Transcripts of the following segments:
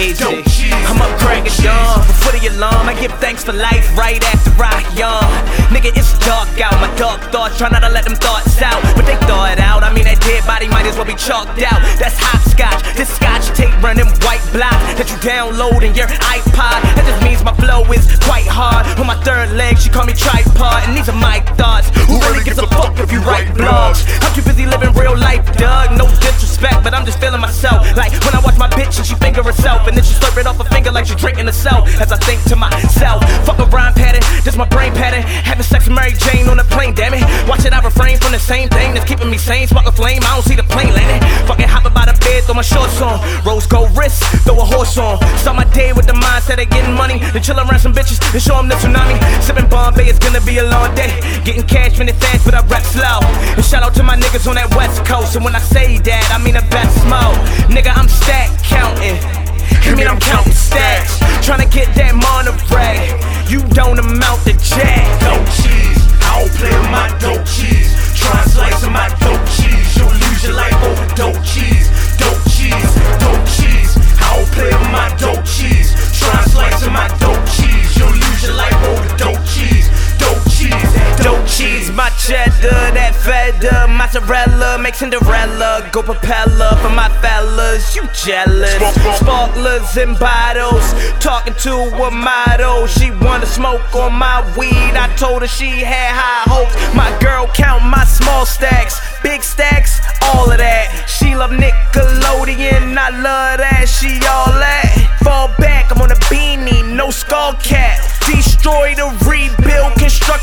Cheese. I'm up cracking dawn before the alarm. I give thanks for life right after I yawn. Nigga, it's dark out. My dark thoughts try not to let them thoughts out, but they thaw it out. I mean, that dead body might as well be chalked out. That's hopscotch. This scotch tape running white blocks that you download in your iPod. That just means my flow is quite hard. On my third leg, she call me tripod, and these are my thoughts. Feeling myself. Like when I watch my bitch and she finger herself, and then she slurp it off her finger like she drinking herself. As I think to myself, fuck a rhyme pattern, this my brain pattern. Having sex with Mary Jane on the plane, damn it. Watch it, I refrain from the same thing that's keeping me sane. Spark a flame, I don't see the plane landing. Fucking hop about the bed, throw my shorts on. Rose gold wrist, throw a horse on. Start my day with the mindset of getting money, then chill around some bitches, and show them the tsunami. Sipping Bombay, it's gonna be a long day. Getting cash it fast, but I rap slow. And shout out to my niggas on that west coast. And when I say that, I mean the best smoke. Nigga, I'm stack counting. I mean, I'm counting stacks. Trying to get that money You don't amount to jack. Dope cheese. I don't play with my dope cheese. Try of my dope cheese. You'll lose your life over dope cheese. Dope cheese. Dope cheese. I don't play with my dope cheese. Try of my dope cheese. You'll lose your life over dope cheese. Dope cheese. Dope cheese, my feta, mozzarella, make Cinderella go propeller for my fellas. You jealous? Sparklers and bottles, talking to a model. She wanna smoke on my weed. I told her she had high hopes. My girl count my small stacks, big stacks, all of that. She love Nickelodeon, I love that. She all that.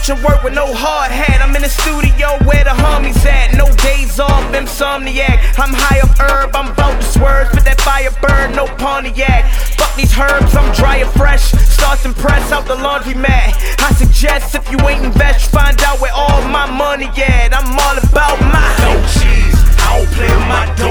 Approaching work with no hard hat. I'm in the studio where the homies at. No days off, insomniac. I'm high up herb, I'm about to swerve. Spit that firebird, no Pontiac. Fuck these herbs, I'm dry and fresh. Starts and press out the laundry mat. I suggest if you ain't invest, find out where all my money at. I'm all about my. No cheese, I don't play with my dough.